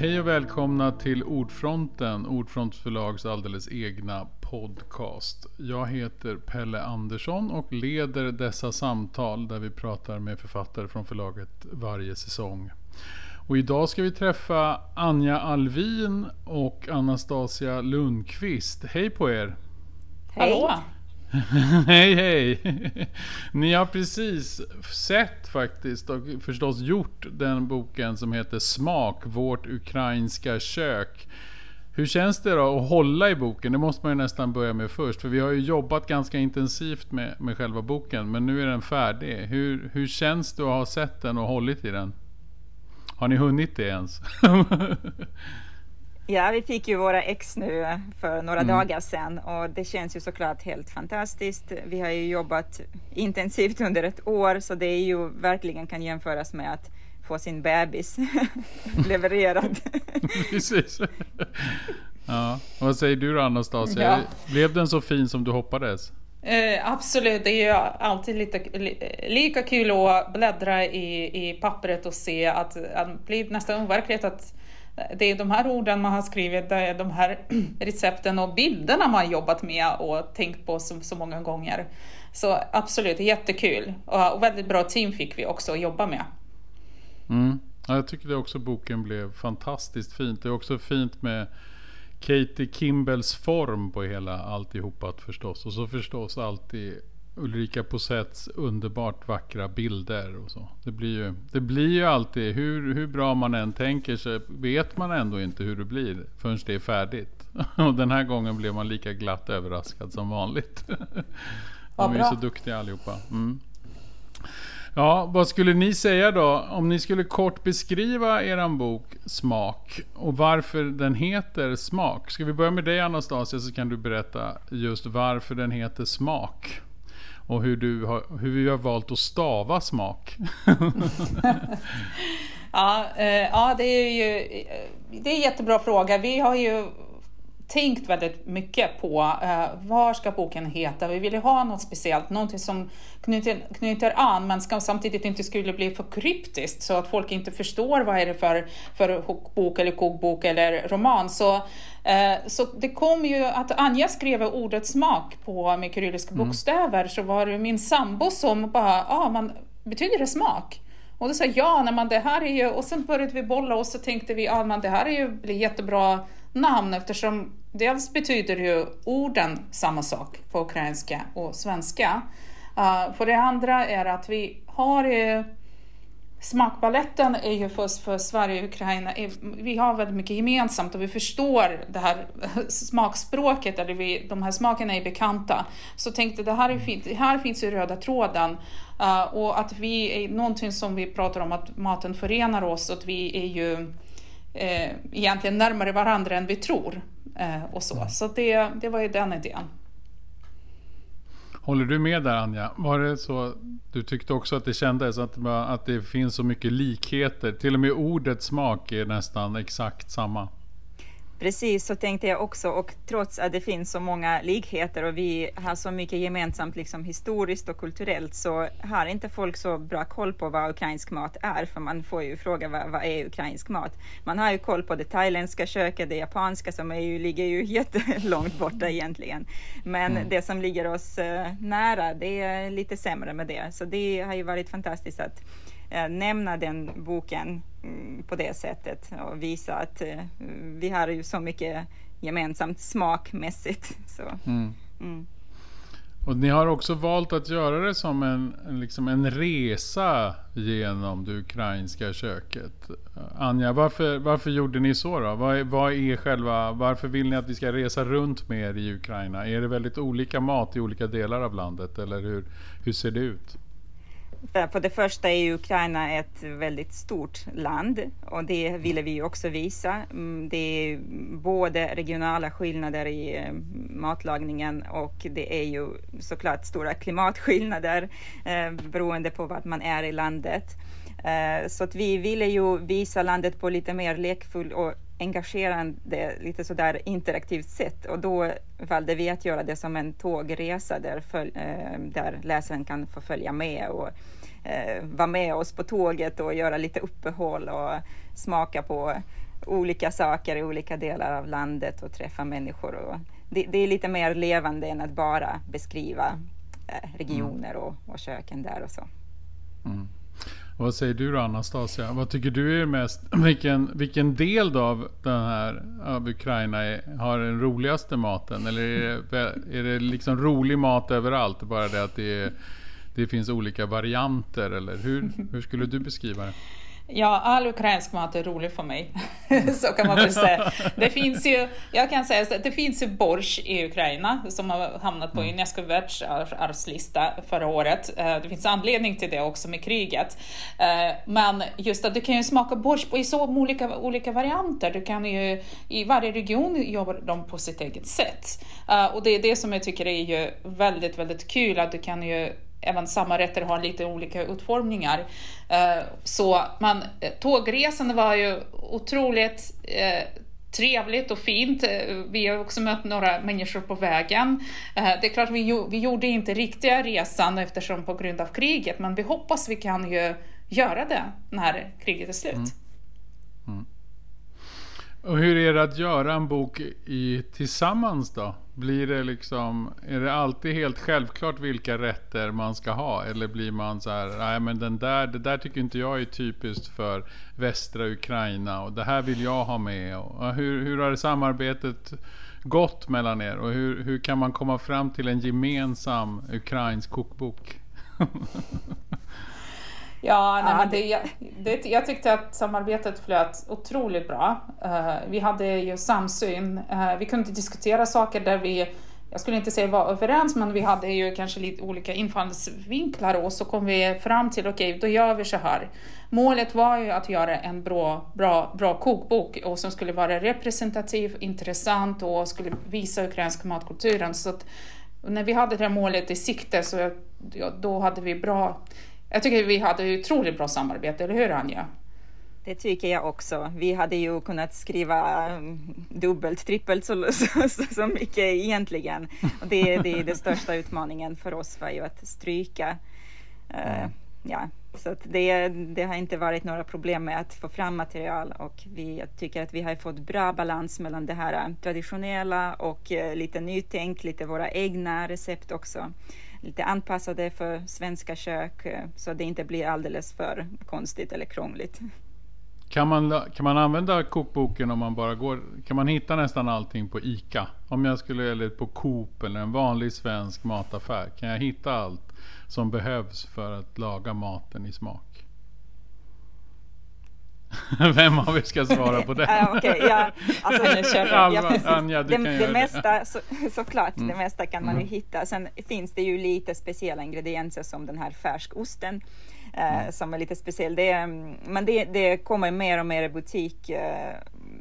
Hej och välkomna till Ordfronten, Ordfronts förlags alldeles egna podcast. Jag heter Pelle Andersson och leder dessa samtal där vi pratar med författare från förlaget varje säsong. Och idag ska vi träffa Anja Alvin och Anastasia Lundqvist. Hej på er! Hej! Hallå. hej hej! Ni har precis sett faktiskt och förstås gjort den boken som heter Smak, vårt ukrainska kök. Hur känns det då att hålla i boken? Det måste man ju nästan börja med först. För vi har ju jobbat ganska intensivt med, med själva boken. Men nu är den färdig. Hur, hur känns det att ha sett den och hållit i den? Har ni hunnit det ens? Ja, vi fick ju våra ex nu för några mm. dagar sedan och det känns ju såklart helt fantastiskt. Vi har ju jobbat intensivt under ett år så det är ju verkligen kan jämföras med att få sin bebis levererad. Precis. Ja. Vad säger du då Anastasia? Ja. Blev den så fin som du hoppades? Eh, absolut, det är ju alltid lite, li, lika kul att bläddra i, i pappret och se att det blir nästan overkligt att det är de här orden man har skrivit, det är de här recepten och bilderna man har jobbat med och tänkt på så, så många gånger. Så absolut, jättekul. Och, och väldigt bra team fick vi också att jobba med. Mm. Ja, jag tycker det också boken blev fantastiskt fint. Det är också fint med Katie Kimbells form på hela alltihopat förstås. Och så förstås alltid Ulrika Posetts underbart vackra bilder och så. Det blir ju, det blir ju alltid, hur, hur bra man än tänker sig, vet man ändå inte hur det blir förrän det är färdigt. Och den här gången blev man lika glatt överraskad som vanligt. De är ju så duktiga allihopa. Mm. Ja, vad skulle ni säga då? Om ni skulle kort beskriva eran bok Smak och varför den heter Smak. Ska vi börja med dig Anastasia så kan du berätta just varför den heter Smak. Och hur, du har, hur vi har valt att stava smak. ja, eh, ja, det är ju eh, det är en jättebra fråga. Vi har ju tänkt väldigt mycket på eh, vad ska boken heta. Vi ville ha något speciellt, något som knyter, knyter an men ska samtidigt inte skulle bli för kryptiskt så att folk inte förstår vad är det för, för bok eller kokbok eller roman. Så, eh, så det kom ju att Anja skrev ordet smak på med kyrilliska mm. bokstäver så var det min sambo som bara, ah, man, betyder det smak? Och då sa jag ja, nej, men det här är ju, och sen började vi bolla och så tänkte vi, ja men det här är ju blir jättebra namn eftersom dels betyder ju orden samma sak på ukrainska och svenska. Uh, för det andra är att vi har ju Smakbaletten är ju för, för Sverige och Ukraina, vi har väldigt mycket gemensamt och vi förstår det här smakspråket, eller vi, de här smakerna är bekanta. Så tänkte det här är fint, här finns ju röda tråden. Uh, och att vi är någonting som vi pratar om, att maten förenar oss, att vi är ju eh, egentligen närmare varandra än vi tror. Eh, och så så det, det var ju den idén. Håller du med där Anja? Var det så du tyckte också att det kändes att, att det finns så mycket likheter? Till och med ordets smak är nästan exakt samma. Precis, så tänkte jag också. Och trots att det finns så många likheter och vi har så mycket gemensamt liksom historiskt och kulturellt så har inte folk så bra koll på vad ukrainsk mat är. För man får ju fråga vad, vad är ukrainsk mat? Man har ju koll på det thailändska köket, det japanska som är ju, ligger ju jättelångt borta egentligen. Men mm. det som ligger oss uh, nära, det är lite sämre med det. Så det har ju varit fantastiskt att nämna den boken Mm, på det sättet och visa att eh, vi har ju så mycket gemensamt smakmässigt. Så. Mm. Mm. Och ni har också valt att göra det som en, liksom en resa genom det ukrainska köket. Anja, varför, varför gjorde ni så då? Vad är, vad är själva, varför vill ni att vi ska resa runt med er i Ukraina? Är det väldigt olika mat i olika delar av landet eller hur, hur ser det ut? För det första är Ukraina ett väldigt stort land och det ville vi också visa. Mm, det är både regionala skillnader i eh, matlagningen och det är ju såklart stora klimatskillnader eh, beroende på vart man är i landet. Eh, så att vi ville ju visa landet på lite mer lekfull och engagerande, lite sådär interaktivt sätt och då valde vi att göra det som en tågresa där, följ, eh, där läsaren kan få följa med och eh, vara med oss på tåget och göra lite uppehåll och smaka på olika saker i olika delar av landet och träffa människor. Och det, det är lite mer levande än att bara beskriva eh, regioner och, och köken där och så. Mm. Vad säger du då Anastasia? Vad tycker du är mest, vilken, vilken del då av den här av Ukraina är, har den roligaste maten? Eller är det, är det liksom rolig mat överallt? Bara det att det, är, det finns olika varianter? Eller hur, hur skulle du beskriva det? Ja, all ukrainsk mat är rolig för mig. så kan man väl säga. Det finns ju, jag kan säga att det finns ju borsch i Ukraina som har hamnat på mm. Unesco världsarvslista förra året. Eh, det finns anledning till det också med kriget. Eh, men just att du kan ju smaka borsch i så olika, olika varianter. Du kan ju i varje region jobba dem på sitt eget sätt. Eh, och det är det som jag tycker är ju väldigt, väldigt kul att du kan ju även samma rätter har lite olika utformningar. Eh, så man, eh, tågresan var ju otroligt eh, trevligt och fint. Vi har också mött några människor på vägen. Det är klart, vi, vi gjorde inte riktiga resan eftersom på grund av kriget, men vi hoppas vi kan ju göra det när kriget är slut. Mm. Mm. Och hur är det att göra en bok i, tillsammans då? Blir det liksom, är det alltid helt självklart vilka rätter man ska ha? Eller blir man så här, nej men den där, det där tycker inte jag är typiskt för västra Ukraina och det här vill jag ha med. Och hur, hur har samarbetet gått mellan er? Och hur, hur kan man komma fram till en gemensam ukrainsk kokbok? Ja, nej, men det, jag, det, jag tyckte att samarbetet flöt otroligt bra. Uh, vi hade ju samsyn. Uh, vi kunde diskutera saker där vi, jag skulle inte säga var överens, men vi hade ju kanske lite olika infallsvinklar och så kom vi fram till, okej, okay, då gör vi så här. Målet var ju att göra en bra, bra, bra kokbok och som skulle vara representativ, intressant och skulle visa ukrainska matkulturen. Så att, när vi hade det här målet i sikte så då hade vi bra jag tycker vi hade otroligt bra samarbete, eller hur Anja? Det tycker jag också. Vi hade ju kunnat skriva mm, dubbelt, trippelt så, så, så, mycket egentligen. Och det, det är den största utmaningen för oss var ju att stryka. Uh, ja, så det, det har inte varit några problem med att få fram material och vi tycker att vi har fått bra balans mellan det här traditionella och uh, lite nytänk, lite våra egna recept också lite anpassade för svenska kök eh, så det inte blir alldeles för konstigt eller krångligt. Kan man, kan man använda kokboken om man bara går? Kan man hitta nästan allting på ICA? Om jag skulle, eller på Coop eller en vanlig svensk mataffär. Kan jag hitta allt som behövs för att laga maten i smak? Vem av er ska svara på det? uh, okay, ja, alltså, Anja, du det, kan det göra mesta, så, såklart, mm. det mesta kan man ju mm. hitta. Sen finns det ju lite speciella ingredienser som den här färskosten eh, mm. som är lite speciell. Det, mm, men det, det kommer mer och mer i butik eh,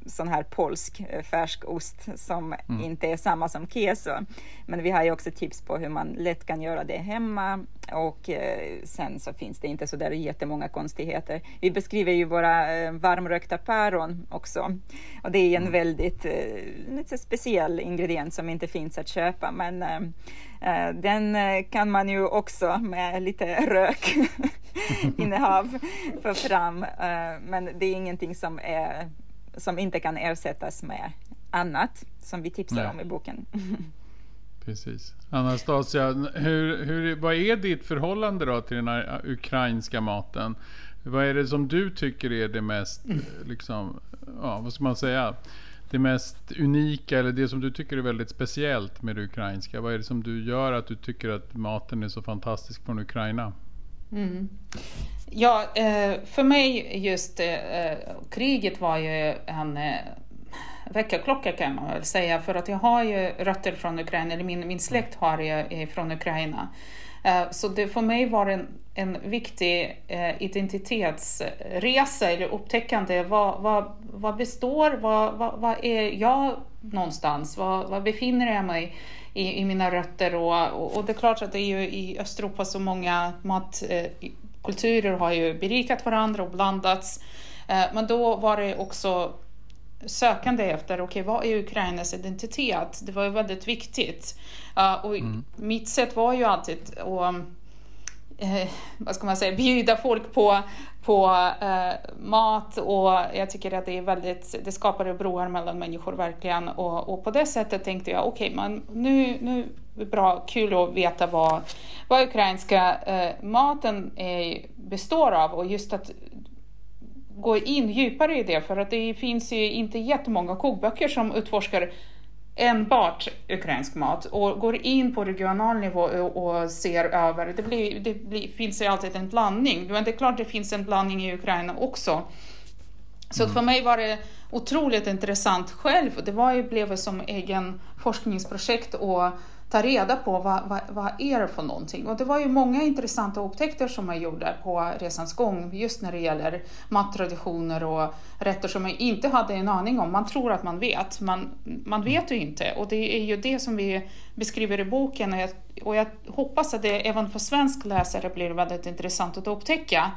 sån här polsk eh, färskost som mm. inte är samma som keso. Men vi har ju också tips på hur man lätt kan göra det hemma och eh, sen så finns det inte så där jättemånga konstigheter. Vi beskriver ju våra eh, varmrökta päron också och det är en mm. väldigt lite speciell ingrediens som inte finns att köpa men den kan man ju också med lite rök innehav få fram. Men det är ingenting som är som inte kan ersättas med annat som vi tipsar Nej. om i boken. Precis. Anastasia, hur, hur, vad är ditt förhållande då till den här ukrainska maten? Vad är det som du tycker är det mest, mm. liksom, ja, vad ska man säga, det mest unika eller det som du tycker är väldigt speciellt med det ukrainska? Vad är det som du gör att du tycker att maten är så fantastisk från Ukraina? Mm. Ja, eh, för mig just eh, kriget var ju en eh, väckarklocka kan man väl säga, för att jag har ju rötter från Ukraina, eller min, min släkt har ju från Ukraina. Så det för mig var en, en viktig identitetsresa eller upptäckande. Vad, vad, vad består, vad, vad, vad är jag någonstans? Vad, vad befinner jag mig i, i mina rötter? Och, och, och, det är klart att det är ju i Östeuropa så många mat kulturer har ju berikat varandra och blandats. Eh, men då var det också sökande efter, okej, okay, vad är Ukrainas identitet? Det var ju väldigt viktigt. Uh, och mm. Mitt sätt var ju alltid att eh, vad ska man säga, bjuda folk på, på eh, mat. Och jag tycker att det är väldigt, det skapar broar mellan människor verkligen. Och, och på det sättet tänkte jag okej, okay, nu, nu är det bra, kul att veta vad, vad ukrainska eh, maten är, består av. Och just att gå in djupare i det. För att det finns ju inte jättemånga kokböcker som utforskar enbart ukrainsk mat och går in på regional nivå och, ser över, det, blir, det blir, finns ju alltid en blandning, men det är klart det finns en blandning i Ukraina också. Så mm. för mig var det otroligt intressant själv, det var ju, blev som egen forskningsprojekt och ta reda på vad, vad, vad är det för någonting. Och det var ju många intressanta upptäckter som man gjorde på resans gång just när det gäller mattraditioner och rätter som man inte hade en aning om. Man tror att man vet, man, man vet ju inte. Och det är ju det som vi beskriver i boken och jag, och jag hoppas att det även för svensk läsare blir väldigt intressant att upptäcka.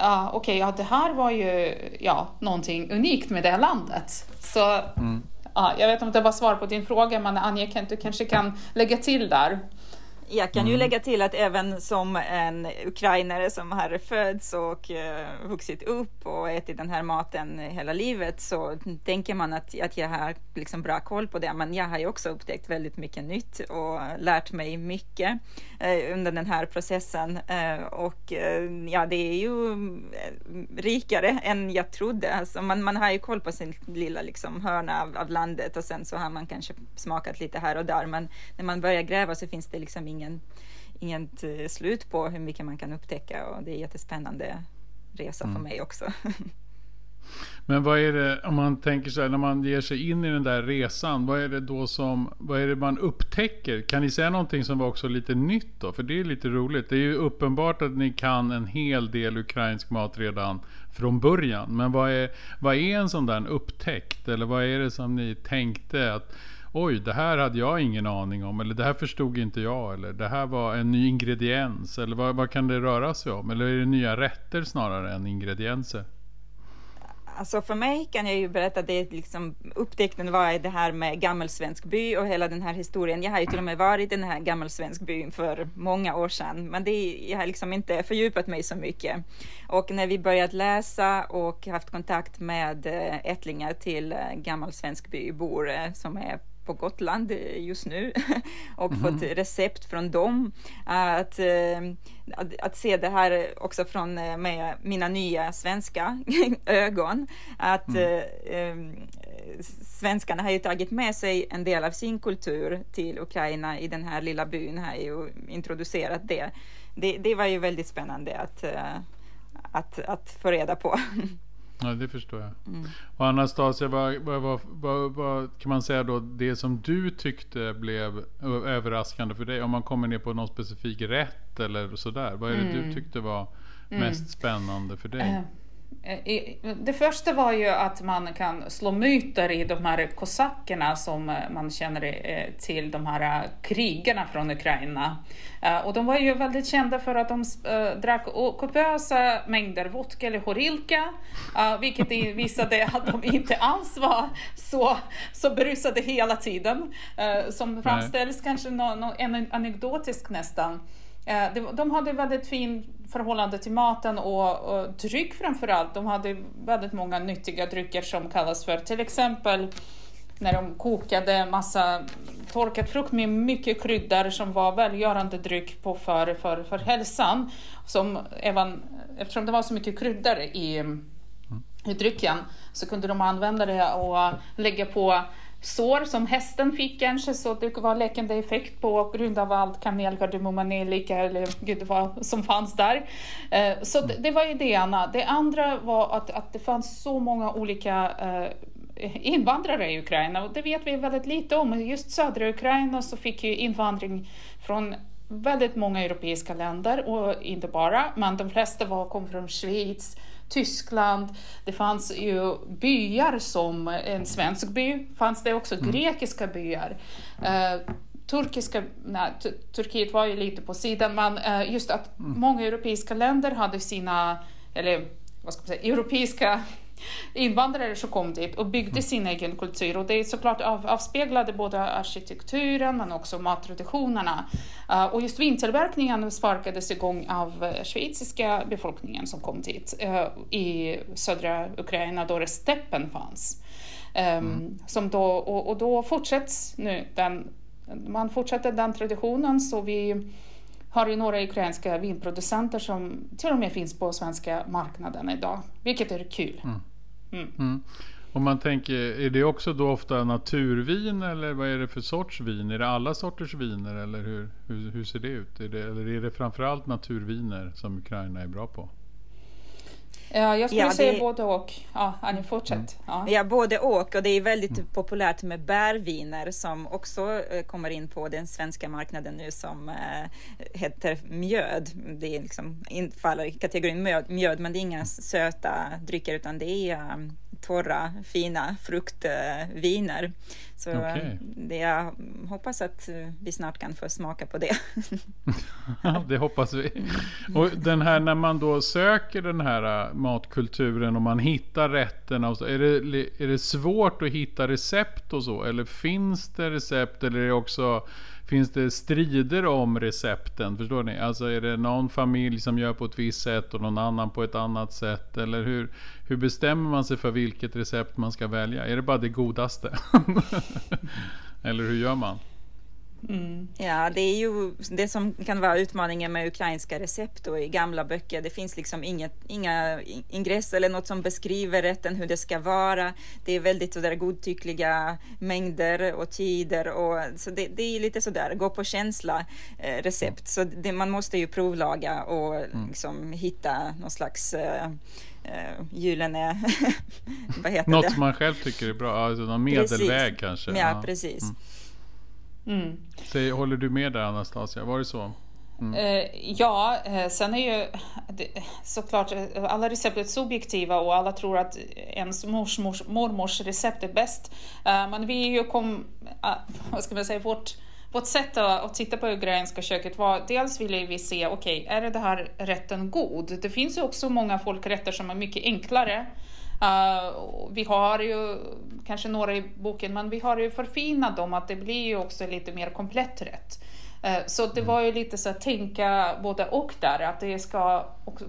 Uh, Okej, okay, ja, det här var ju ja, någonting unikt med det landet. Så mm ja, jag vet inte om det var svar på din fråga, men Anja, du kanske kan lägga till där. Jag kan ju mm. lägga till att även som en ukrainare som har fötts och uh, vuxit upp och ätit den här maten hela livet så tänker man att, att jag har liksom bra koll på det. Men jag har ju också upptäckt väldigt mycket nytt och lärt mig mycket uh, under den här processen. Uh, och ja, det är ju rikare än jag trodde. Alltså man, man har ju koll på sin lilla liksom, hörna av, av landet och sen så har man kanske smakat lite här och där. Men när man börjar gräva så finns det liksom ingen, inget eh, slut på hur mycket man kan upptäcka och det är en jättespännande resa mm. för mig också. Men vad är det, om man tänker så här, när man ger sig in i den där resan, vad är det då som, vad är det man upptäcker? Kan ni säga någonting som var också lite nytt då? För det är lite roligt. Det är ju uppenbart att ni kan en hel del ukrainsk mat redan från början. Men vad är, vad är en sån där upptäckt? Eller vad är det som ni tänkte att oj, det här hade jag ingen aning om, eller det här förstod inte jag, eller det här var en ny ingrediens, eller vad, vad kan det röra sig om? Eller är det nya rätter snarare än ingredienser? Alltså för mig kan jag ju berätta att det liksom upptäckten var det här med gammelsvensk by och hela den här historien. Jag har ju till och med varit i den här gammelsvensk byn för många år sedan, men det, jag har liksom inte fördjupat mig så mycket. Och när vi börjat läsa och haft kontakt med eh, ättlingar till eh, gammelsvensk bybor eh, som är på Gotland just nu och mm. fått recept från dem. Att, eh, att, att, se det här också från eh, med mina nya svenska ögon. Att mm. eh, svenskarna har ju tagit med sig en del av sin kultur till Ukraina i den här lilla byn, har ju introducerat det. Det, det var ju väldigt spännande att, att, att få reda på. Ja, det förstår jag. Mm. Och Anastasia, vad, vad, vad, vad, kan man säga då, det som du tyckte blev överraskande för dig, om man kommer ner på någon specifik rätt eller sådär, vad är det mm. du tyckte var mm. mest spännande för dig? Uh. Det första var ju att man kan slå myter i de här kosackerna som eh, man känner eh, till, de här eh, krigarna från Ukraina. Och de var ju väldigt kända för att de drack kopiösa mängder vodka eller horilka, vilket visade att de inte alls var så, så berusade hela tiden. Som framställs kanske en anekdotisk nästan. De hade väldigt fin förhållande till maten och, och dryck framför allt. De hade väldigt många nyttiga drycker som kallas för till exempel när de kokade massa torkad frukt med mycket kryddor som var välgörande dryck på för, för, för hälsan. Som även, eftersom det var så mycket kryddor i, i drycken så kunde de använda det och lägga på sår som hästen fick kanske, så det var läkande effekt på grund av allt kanel, kardemumma, nejlika eller gud vad som fanns där. Eh, så det, det, var ju det ena. Det andra var att, att det fanns så många olika eh, invandrare i Ukraina och det vet vi väldigt lite om. Just södra Ukraina så fick ju invandring från väldigt många europeiska länder och inte bara, men de flesta var, kom från Schweiz, Tyskland. Det fanns ju byar som en svensk by, fanns det också mm. grekiska byar. Uh, turkiska, nej, Turkiet var ju lite på sidan, men uh, just att mm. många europeiska länder hade sina, eller vad ska man säga, europeiska invandrare som kom dit och byggde sin egen kultur. Och det är såklart av, avspeglade både arkitekturen men också mattraditionerna. Uh, och just vintillverkningen sparkades igång av uh, schweiziska befolkningen som kom dit uh, i södra Ukraina då steppen fanns. Um, mm. som då, och, och då fortsätts nu den, man fortsätter den traditionen så vi har ju några ukrainska vinproducenter som till och med finns på svenska marknaden idag, vilket är kul. Mm. Mm. Mm. Om man tänker, är det också då ofta naturvin eller vad är det för sorts vin? Är det alla sorters viner eller hur, hur, hur ser det ut? Är det, eller är det framförallt naturviner som Ukraina är bra på? Ja, jag skulle ja, säga det... både och. Ja, Annie, fortsätt. Mm. Ja. ja, både och. Och det är väldigt mm. populärt med bärviner som också eh, kommer in på den svenska marknaden nu som äh, heter mjöd. Det är liksom, infaller i kategorin mjöd, mjöd, men det är inga söta drycker utan det är um, torra, fina fruktviner. Så okay. det, jag hoppas att vi snart kan få smaka på det. det hoppas vi. Och den här när man då söker den här äh, matkulturen och man hittar rätterna. Och så, är, det, är det svårt att hitta recept och så? Eller finns det recept? Eller är det också Finns det strider om recepten? Förstår ni? Alltså är det någon familj som gör på ett visst sätt och någon annan på ett annat sätt? Eller hur, hur bestämmer man sig för vilket recept man ska välja? Är det bara det godaste? Eller hur gör man? Mm. Ja, det är ju det som kan vara utmaningen med ukrainska recept och i gamla böcker. Det finns liksom inget, inga ingress eller något som beskriver rätten hur det ska vara. Det är väldigt sådär godtyckliga mängder och tider och så det, det är lite sådär gå på känsla eh, recept. Så det, man måste ju provlaga och mm. liksom hitta någon slags eh, uh, gyllene... vad heter Något det? som man själv tycker är bra, alltså någon medelväg precis. kanske. Ja, ja. precis. Mm. Mm. Så, håller du med där Anastasia? Var det så? Mm. Uh, ja, uh, sen är ju det, såklart alla recept är subjektiva och alla tror att ens mors, mors, mormors recept är bäst. Uh, men vi ju kom, vad ska man säga, vårt, vårt sätt att, titta på ukrainska köket var dels ville vi se, okej, okay, är det, det här rätten god? Det finns ju också många folkrätter som är mycket enklare Uh, vi har ju kanske några i boken, men vi har ju förfinat dem att det blir ju också lite mer komplett rätt. Uh, så det mm. var ju lite så att tänka både och där, att det ska,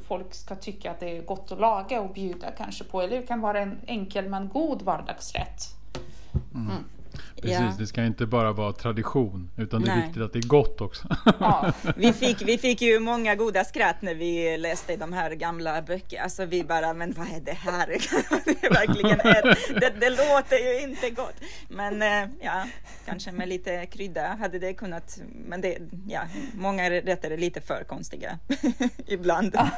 folk ska tycka att det är gott att laga och bjuda kanske på, eller det kan vara en enkel men god vardagsrätt. Mm. Precis, ja. det ska inte bara vara tradition, utan det är Nej. viktigt att det är gott också. Ja. Vi, fick, vi fick ju många goda skratt när vi läste de här gamla böckerna. Alltså vi bara, men vad är det här? det, är verkligen är, det, det låter ju inte gott. Men eh, ja, kanske med lite krydda hade det kunnat, men det, ja, många rätter är lite för konstiga ibland. Ja.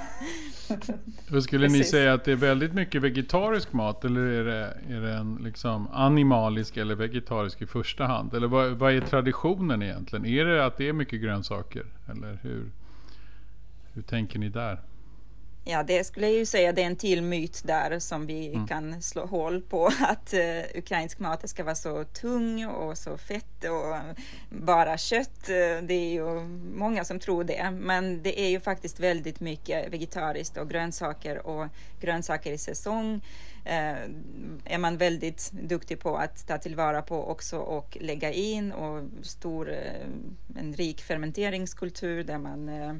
Skulle Precis. ni säga att det är väldigt mycket vegetarisk mat eller är det, är det en liksom animalisk eller vegetarisk i första hand? Eller vad, vad är traditionen egentligen? Är det att det är mycket grönsaker? Eller hur, hur tänker ni där? Ja, det skulle jag ju säga det är en till myt där som vi mm. kan slå hål på att uh, ukrainsk mat ska vara så tung och så fett och bara kött. Det är ju många som tror det, men det är ju faktiskt väldigt mycket vegetariskt och grönsaker och grönsaker i säsong uh, är man väldigt duktig på att ta tillvara på också och lägga in och stor, uh, en rik fermenteringskultur där man Eh,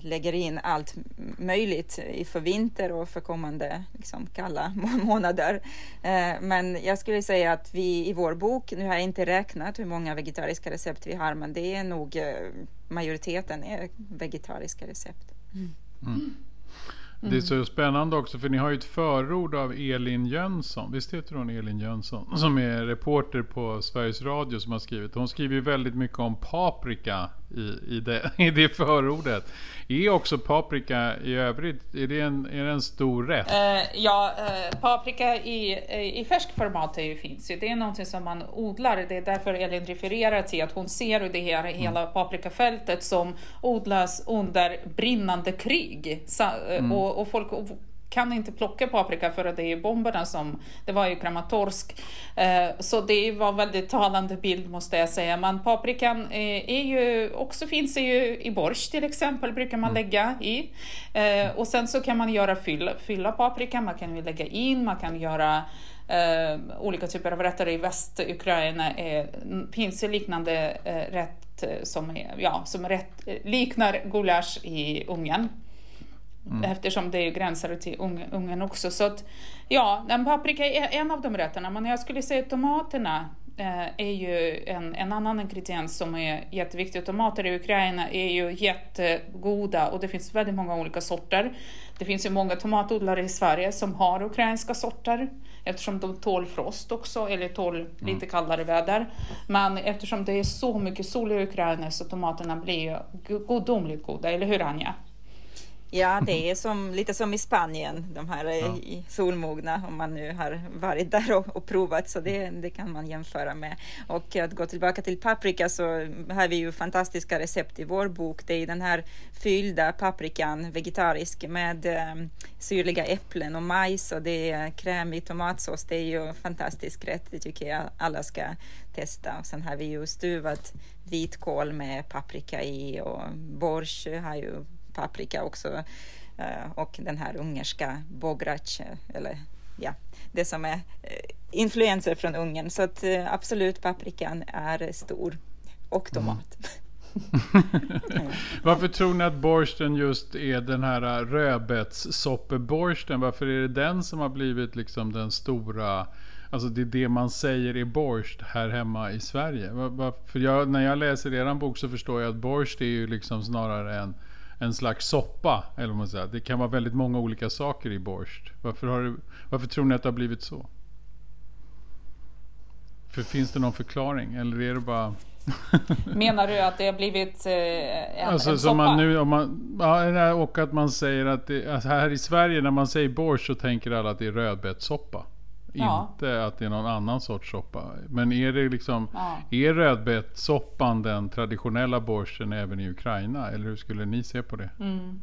lägger in allt möjligt för vinter och för kommande liksom, kalla månader. Eh, men jag skulle säga att vi i vår bok, nu har jag inte räknat hur många vegetariska recept vi har, men det är nog eh, majoriteten är vegetariska recept. Mm. Mm. Mm. Det är så spännande också för ni har ju ett förord av Elin Jönsson. Visst heter hon Elin Jönsson? Som är reporter på Sveriges Radio som har skrivit. Hon skriver ju väldigt mycket om paprika i, i, det, i det förordet. Är också paprika i övrigt, är det en, är det en stor rätt? Uh, ja, uh, paprika i, i färsk format är ju, finns ju. Det är någonting som man odlar. Det är därför Elin refererar till att hon ser det här mm. hela paprikafältet som odlas under brinnande krig. Så, mm. och, och, folk kan inte plocka paprika för att det är bomberna som, det var ju Kramatorsk. Eh, så det var väldigt talande bild måste jag säga. Men paprikan eh, är ju, också finns det ju i borsch till exempel, brukar man mm. lägga i. Eh, och sen så kan man göra fylla, fylla paprika, man kan ju lägga in, man kan göra olika typer av rätter i Västukraina finns det liknande rätt som, är, ja, som rätt, liknar gulasch i Ungern. Mm. Eftersom det är gränsar till Ungern också. Så att, ja, en paprika är en av de rätterna. Men jag skulle säga tomaterna eh, är ju en, en annan ingrediens som är jätteviktig. Tomater i Ukraina är ju jättegoda och det finns väldigt många olika sorter. Det finns ju många tomatodlare i Sverige som har ukrainska sorter eftersom de tål frost också, eller tål mm. lite kallare väder. Men eftersom det är så mycket sol i Ukraina så tomaterna blir gudomligt goda, eller hur Anja? Ja, det är som, lite som i Spanien, de här ja. solmogna, om man nu har varit där och, och, provat, så det, det kan man jämföra med. Och att gå tillbaka till paprika så har vi ju fantastiska recept i vår bok. Det är den här fyllda paprikan, vegetarisk, med um, syrliga äpplen och majs och det är krämig tomatsås. Det är ju fantastisk rätt, det tycker jag alla ska testa. Och sen har vi ju stuvat vitkål med paprika i och borsch har ju paprika också eh, och den här ungerska bograc, eller ja, det som är eh, influenser från Ungern. Så att eh, absolut, paprikan är stor. Och tomat. Mm. Varför tror ni att borsten just är den här rödbetssoppeborsten? Varför är det den som har blivit liksom den stora Alltså det är det man säger är borst här hemma i Sverige. För jag, när jag läser er bok så förstår jag att borst är ju liksom snarare en en slags soppa. Eller vad man säger. Det kan vara väldigt många olika saker i borst. Varför, har det, varför tror ni att det har blivit så? För finns det någon förklaring? Eller är det bara... Menar du att det har blivit eh, en, alltså, en soppa? Man nu, om man, ja, och att man säger att det, alltså här i Sverige när man säger borst så tänker alla att det är rödbetssoppa. Ja. Inte att det är någon annan sorts soppa. Men är det liksom, ja. är rödbetssoppan den traditionella borsten även i Ukraina? Eller hur skulle ni se på det? Mm.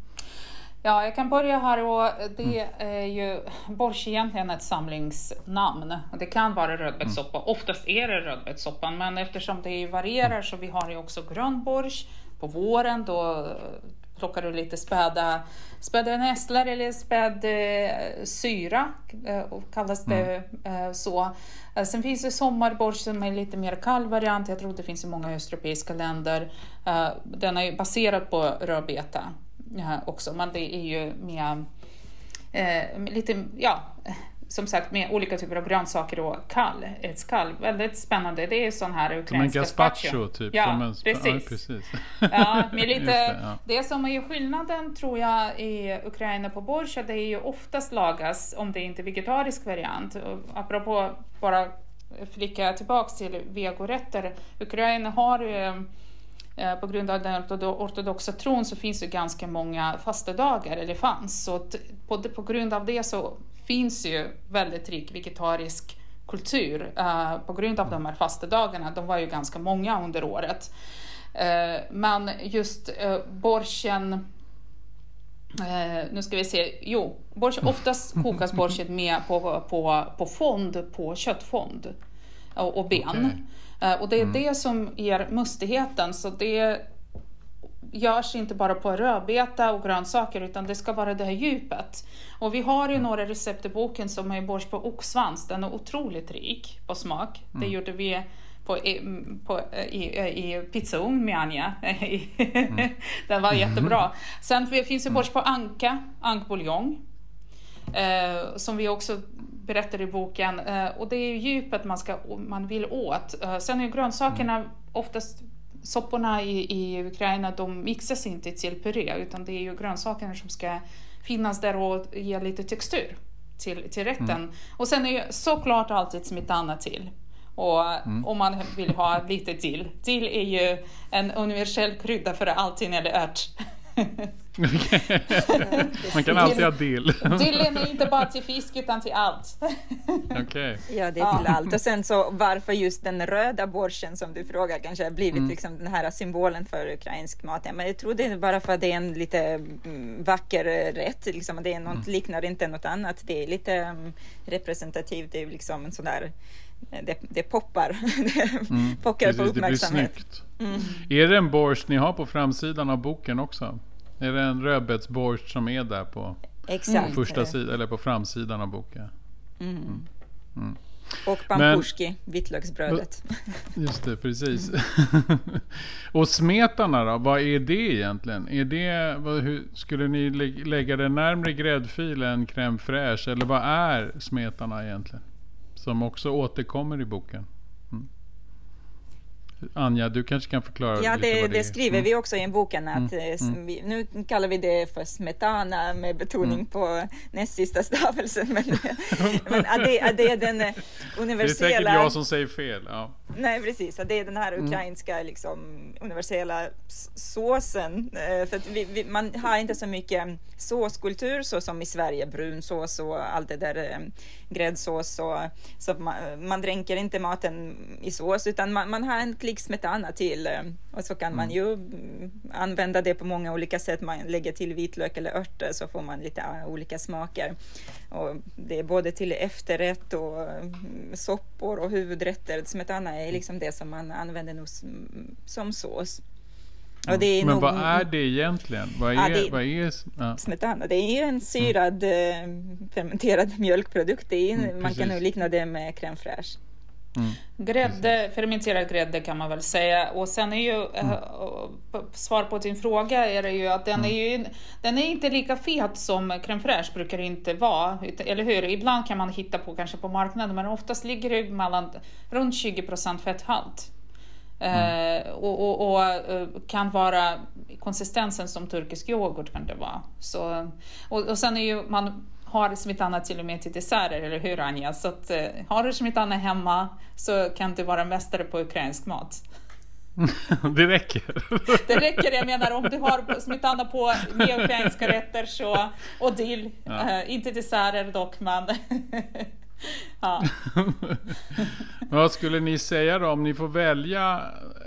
Ja, jag kan börja här och det mm. är ju borsch egentligen ett samlingsnamn. Det kan vara rödbetssoppa, mm. oftast är det rödbetssoppan, men eftersom det varierar så vi har ju också grön borsch på våren, då plockar du lite späda, späda nässlor eller späd eh, syra, eh, kallas det mm. eh, så. Eh, sen finns det sommarborst som är lite mer kall variant. Jag tror det finns i många östeuropeiska länder. Eh, den är baserad på rödbeta också, men det är ju eh, lite, ja, som sagt med olika typer av grönsaker och kall, ett skall. Väldigt spännande. Det är sån här ukrainska gazpacho typ? Ja, en, precis. Ja, precis. ja, med lite, det, ja. det som är skillnaden tror jag i Ukraina på borsch, det är ju oftast lagas, om det inte är vegetarisk variant. Och apropå bara flicka tillbaks till vegorätter. Ukraina har ju eh, på grund av den ortodoxa tron så finns det ganska många fastedagar, eller fanns. Så på, på grund av det så finns ju väldigt rik vegetarisk kultur uh, på grund av de här fastedagarna. De var ju ganska många under året. Uh, men just uh, borschen nu ska vi se. Jo, borsch, oftast kokas borschen med på, på, på fond, på köttfond och, och ben. Okay. och det är mm. det som ger mustigheten. Så det görs inte bara på rödbeta och grönsaker utan det ska vara det här djupet. Och vi har ju några recept i boken som är borst på oxsvans. Den är otroligt rik på smak. Mm. Det gjorde vi på, på, i, i pizzaugn med Anja. mm. Den var jättebra. Sen finns det borst på anka, ankbuljong. Eh, som vi också berättar i boken. Eh, och det är djupet man, ska, man vill åt. Eh, sen är grönsakerna mm. oftast sopporna i, i Ukraina de mixas inte till puré utan det är ju grönsakerna som ska finnas där och ge lite textur till, till rätten. Mm. Och sen är ju såklart alltid smetana till. Och mm. om man vill ha lite till. Till är ju en universell krydda för allting eller ört. Man kan alltid ha dill. Dillen är inte bara till fisk utan till allt. okay. Ja, det är till allt. Och sen så varför just den röda borsten som du frågar kanske har blivit mm. liksom den här symbolen för ukrainsk mat. Men jag tror det är bara för att det är en lite mm, vacker rätt. Liksom. Det är något, mm. liknar inte något annat. Det är lite um, representativt. Det är liksom en sån där det, det poppar. det mm, pockar precis, på uppmärksamhet. Det blir snyggt. Mm. Är det en borst ni har på framsidan av boken också? Är det en rödbetsborst som är där på, Exakt. på första sidan eller på framsidan av boken? Mm. mm. mm. Och pampushki, vitlöksbrödet. Just det, precis. och smetarna då, vad är det egentligen? Är det, vad, hur, skulle ni lägga det närmre gräddfil än crème fraîche? Eller vad är smetarna egentligen? Som också återkommer i boken. Mm. Anja, du kanske kan förklara Ja, lite det, vad det, det skriver mm. vi också i boken. Att, mm. Eh, mm. Vi, nu kallar vi det för smetana med betoning mm. på näst sista stavelsen. Men, men att det, att det är den universella... Det är säkert jag som säger fel. Ja. Nej, precis. Det är den här mm. ukrainska liksom, universella såsen. Eh, för vi, vi, man har inte så mycket såskultur så som i Sverige, brunsås och allt det där, eh, gräddsås. Och, så man, man dränker inte maten i sås, utan man, man har en klick smetana till. Eh, och så kan man mm. ju använda det på många olika sätt. Man lägger till vitlök eller örter så får man lite olika smaker. Och det är både till efterrätt och soppor och huvudrätter. Smetana är liksom det som man använder som sås. Mm. Men nog, vad är det egentligen? Vad är, ja, det, vad är ja. smetana? Det är ju en syrad mm. fermenterad mjölkprodukt. Det är, mm, man kan nog likna det med crème fraîche. Mm. Grädde, fermenterad grädde kan man väl säga. Och sen är ju, mm. äh, svar på din fråga är det ju att den, mm. är ju, den är inte lika fet som crème fraîche brukar inte vara. Eller hur? Ibland kan man hitta på kanske på marknaden men oftast ligger det mellan runt 20 procent fetthalt. Mm. Eh, och, och, och, eh, kan vara konsistensen som turkisk yoghurt kan det vara. Så, och, och sen är ju man har smetana till och med till desserter, eller hur Anja? Så att, eh, har du smetana hemma så kan du vara mästare på ukrainsk mat. det räcker. det räcker, jag menar om du har smetana på med ukrainska rätter så, och dill, ja. äh, inte desserter dock men ja. Vad skulle ni säga då om ni får välja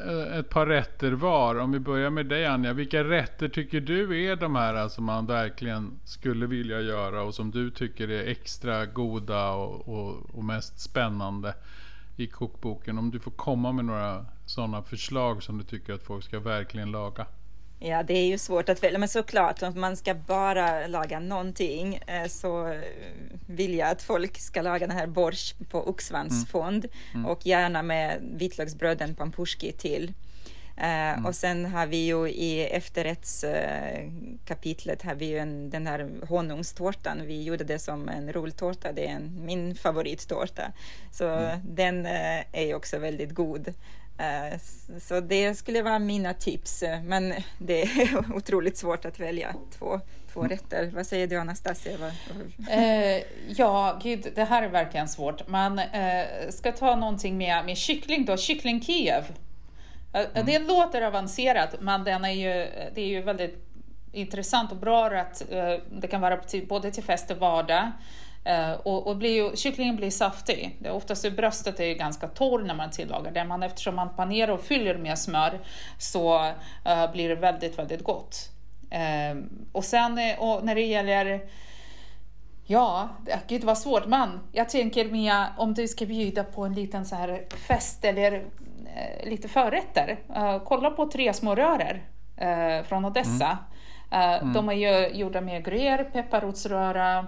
eh, ett par rätter var? Om vi börjar med dig Anja. Vilka rätter tycker du är de här eh, som man verkligen skulle vilja göra och som du tycker är extra goda och, och, och mest spännande i kokboken? Om du får komma med några sådana förslag som du tycker att folk ska verkligen laga. Ja, det är ju svårt att välja, men såklart om man ska bara laga någonting eh, så vill jag att folk ska laga den här borsch på oxsvansfond mm. mm. och gärna med vitlöksbröden pampushki till. Eh, mm. Och sen har vi ju i efterrättskapitlet har vi ju en, den här honungstårtan. Vi gjorde det som en rulltårta. Det är en, min favorittårta. Så mm. den eh, är också väldigt god. Eh, så det skulle vara mina tips, men det är otroligt svårt att välja två, två mm. rätter. Vad säger du Anastasia? Eh, ja, gud, det här är verkligen svårt. Man eh, ska ta någonting med, med kyckling då, kyckling Kiev. Eh, mm. Det låter avancerat, men den är ju, det är ju väldigt intressant och bra. Eh, det kan vara till, både till fest och vardag. Uh, och, och blir ju, kycklingen blir saftig. Det, oftast är bröstet är ganska torr när man tillagar det, men eftersom man panerar och fyller med smör så uh, blir det väldigt, väldigt gott. Uh, och sen och när det gäller Ja, gud vad svårt. Men jag tänker Mia, om du ska bjuda på en liten så här fest eller lite förrätter. kolla på tre små rörer från Odessa. Mm. Mm. De är ju gjorda med gruyère, pepparrotsröra,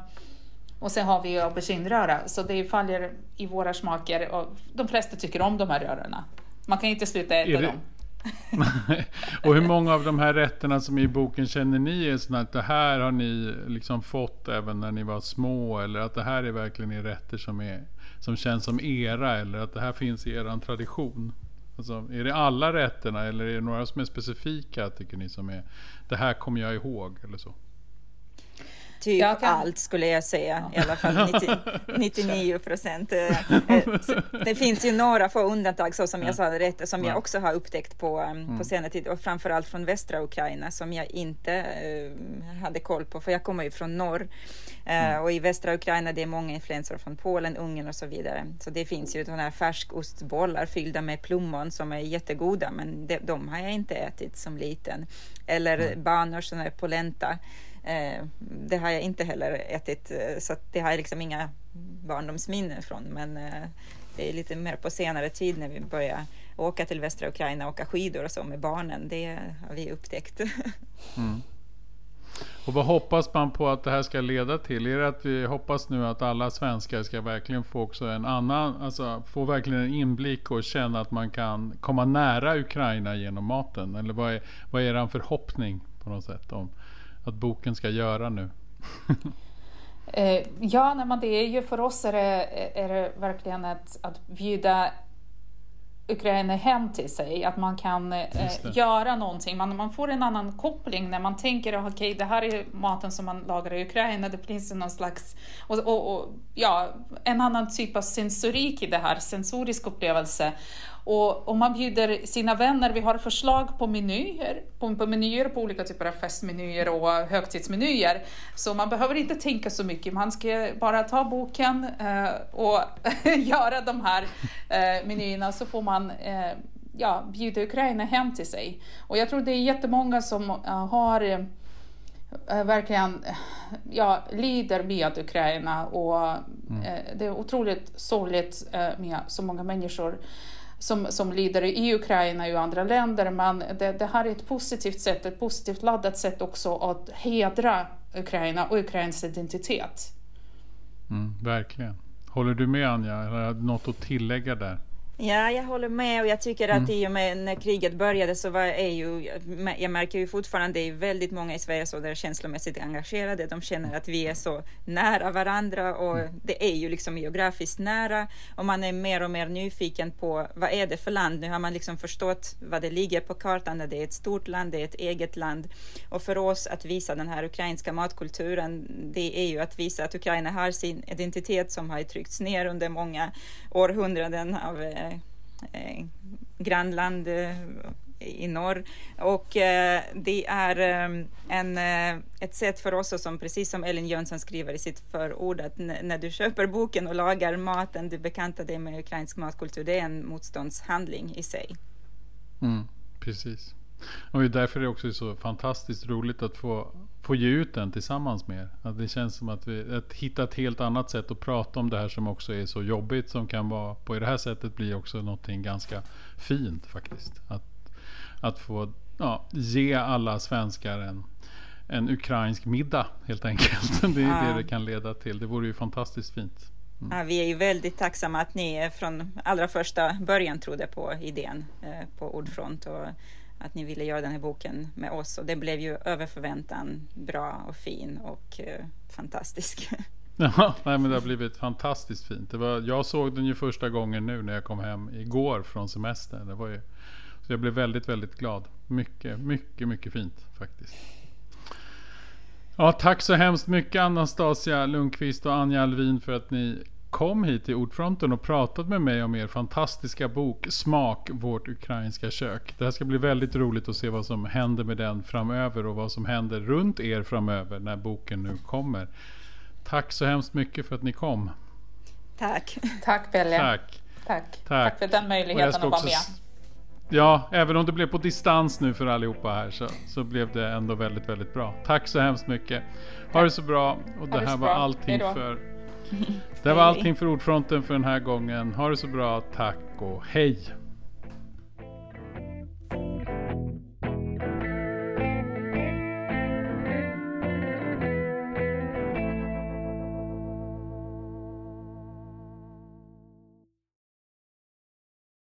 och sen har vi auberginröra, så det faller i våra smaker och de flesta tycker om de här rörorna. Man kan inte sluta äta dem. och hur många av de här rätterna som är i boken känner ni är sådana att det här har ni liksom fått även när ni var små? Eller att det här är verkligen är rätter som, är, som känns som era? Eller att det här finns i er tradition? Alltså, är det alla rätterna eller är det några som är specifika tycker ni som är det här kommer jag ihåg eller så? Typ kan... allt skulle jag säga, i alla fall 90, 99 procent. Eh, eh, det finns ju några få undantag, så som jag sa rätt, som jag också har upptäckt på, mm. på senare tid, och framförallt från västra Ukraina som jag inte uh, hade koll på, för jag kommer ju från norr. Uh, mm. Och i västra Ukraina det är många influenser från Polen, Ungern och så vidare. Så det finns ju sådana här färskostbollar fyllda med plommon som är jättegoda, men de, de har jag inte ätit som liten. Eller mm. banor, sådana här polenta. Eh, det har jag inte heller ätit, eh, så det har jag liksom inga barndomsminnen från. Men eh, det är lite mer på senare tid när vi börjar åka till västra Ukraina och åka skidor och så med barnen. Det har vi upptäckt. Mm. Och vad hoppas man på att det här ska leda till? Är det att vi hoppas nu att alla svenskar ska verkligen få också en annan, alltså få verkligen en inblick och känna att man kan komma nära Ukraina genom maten? Eller vad är, vad är er förhoppning på något sätt om att boken ska göra nu? eh, ja, nej, men det är ju för oss är det, är det verkligen ett, att bjuda Ukraina hem till sig, att man kan eh, göra någonting. Man, man får en annan koppling när man tänker att okay, det här är maten som man lagar i Ukraina. Det finns någon slags, och, och, och, ja, en annan typ av sensorik i det här, sensorisk upplevelse. Och om man bjuder sina vänner, vi har förslag på menyer, på, på menyer på olika typer av festmenyer och högtidsmenyer. Så man behöver inte tänka så mycket, man ska bara ta boken eh, och göra de här eh, menyerna så får man eh, ja, bjuda Ukraina hem till sig. Och jag tror det är jättemånga som uh, har uh, verkligen ja, lider med Ukraina och mm. uh, det är otroligt sorgligt med så många människor som, som lider i Ukraina och andra länder. Men det, det här är ett positivt sätt, ett positivt laddat sätt också att hedra Ukraina och Ukrains identitet. Mm, verkligen. Håller du med Anja? Eller har jag något att tillägga där? Ja, jag håller med och jag tycker att mm. i och med när kriget började så var ju, jag märker ju fortfarande, det är väldigt många i Sverige som är känslomässigt engagerade. De känner att vi är så nära varandra och mm. det är ju liksom geografiskt nära och man är mer och mer nyfiken på vad är det för land? Nu har man liksom förstått vad det ligger på kartan, det är ett stort land, det är ett eget land och för oss att visa den här ukrainska matkulturen, det är ju att visa att Ukraina har sin identitet som har tryckts ner under många århundraden av eh, grannland eh, i norr. Och eh, det är eh, en, eh, ett sätt för oss, som precis som Ellen Jönsson skriver i sitt förord, att när du köper boken och lagar maten, du bekantar dig med ukrainsk matkultur, det är en motståndshandling i sig. Mm, precis. Och därför är det också så fantastiskt roligt att få få ge ut den tillsammans med er. Att det känns som att vi att hitta ett helt annat sätt att prata om det här som också är så jobbigt som kan vara på det här sättet blir också någonting ganska fint faktiskt. Att, att få ja, ge alla svenskar en, en ukrainsk middag helt enkelt. Det är ja. det det kan leda till. Det vore ju fantastiskt fint. Mm. Ja, vi är ju väldigt tacksamma att ni från allra första början trodde på idén eh, på Ordfront och att ni ville göra den här boken med oss och det blev ju över förväntan bra och fin och eh, fantastisk. Ja, nej, men det har blivit fantastiskt fint. Det var, jag såg den ju första gången nu när jag kom hem igår från semestern. Det var ju, så jag blev väldigt, väldigt glad. Mycket, mycket, mycket fint faktiskt. Ja, tack så hemskt mycket Anastasia Lundqvist och Anja Alvin för att ni kom hit till Ordfronten och pratat med mig om er fantastiska bok Smak, vårt ukrainska kök. Det här ska bli väldigt roligt att se vad som händer med den framöver och vad som händer runt er framöver när boken nu kommer. Tack så hemskt mycket för att ni kom. Tack. Tack Pelle. Tack. Tack. Tack för den möjligheten att vara med. Ja, även om det blev på distans nu för allihopa här så, så blev det ändå väldigt, väldigt bra. Tack så hemskt mycket. Ha det så bra. Och det här var allting för det var allting för Ordfronten för den här gången. Ha det så bra, tack och hej!